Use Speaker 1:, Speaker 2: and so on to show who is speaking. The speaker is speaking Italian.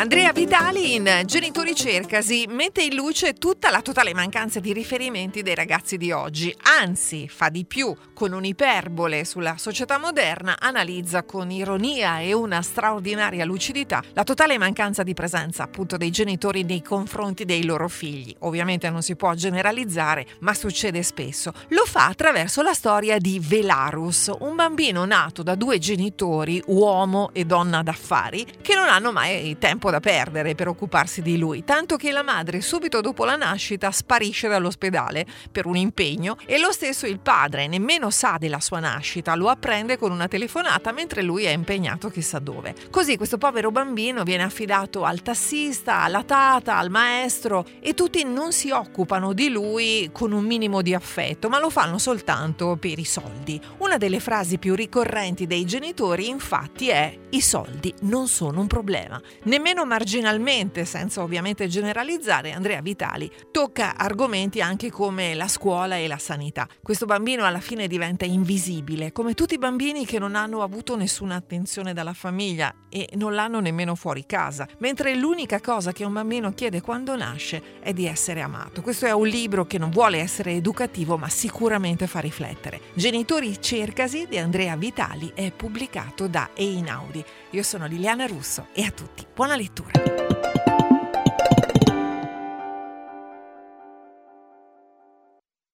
Speaker 1: Andrea Vitali in Genitori Cercasi mette in luce tutta la totale mancanza di riferimenti dei ragazzi di oggi, anzi fa di più, con un'iperbole sulla società moderna, analizza con ironia e una straordinaria lucidità la totale mancanza di presenza appunto dei genitori nei confronti dei loro figli. Ovviamente non si può generalizzare, ma succede spesso. Lo fa attraverso la storia di Velarus, un bambino nato da due genitori, uomo e donna d'affari, che non hanno mai tempo da perdere per occuparsi di lui, tanto che la madre subito dopo la nascita sparisce dall'ospedale per un impegno e lo stesso il padre nemmeno sa della sua nascita, lo apprende con una telefonata mentre lui è impegnato chissà dove. Così questo povero bambino viene affidato al tassista, alla tata, al maestro e tutti non si occupano di lui con un minimo di affetto, ma lo fanno soltanto per i soldi. Una delle frasi più ricorrenti dei genitori infatti è i soldi non sono un problema. Nemmeno marginalmente, senza ovviamente generalizzare, Andrea Vitali tocca argomenti anche come la scuola e la sanità. Questo bambino alla fine diventa invisibile, come tutti i bambini che non hanno avuto nessuna attenzione dalla famiglia e non l'hanno nemmeno fuori casa, mentre l'unica cosa che un bambino chiede quando nasce è di essere amato. Questo è un libro che non vuole essere educativo, ma sicuramente fa riflettere. Genitori cercasi di Andrea Vitali è pubblicato da Einaudi. Io sono Liliana Russo e a tutti buona lettura. escritura.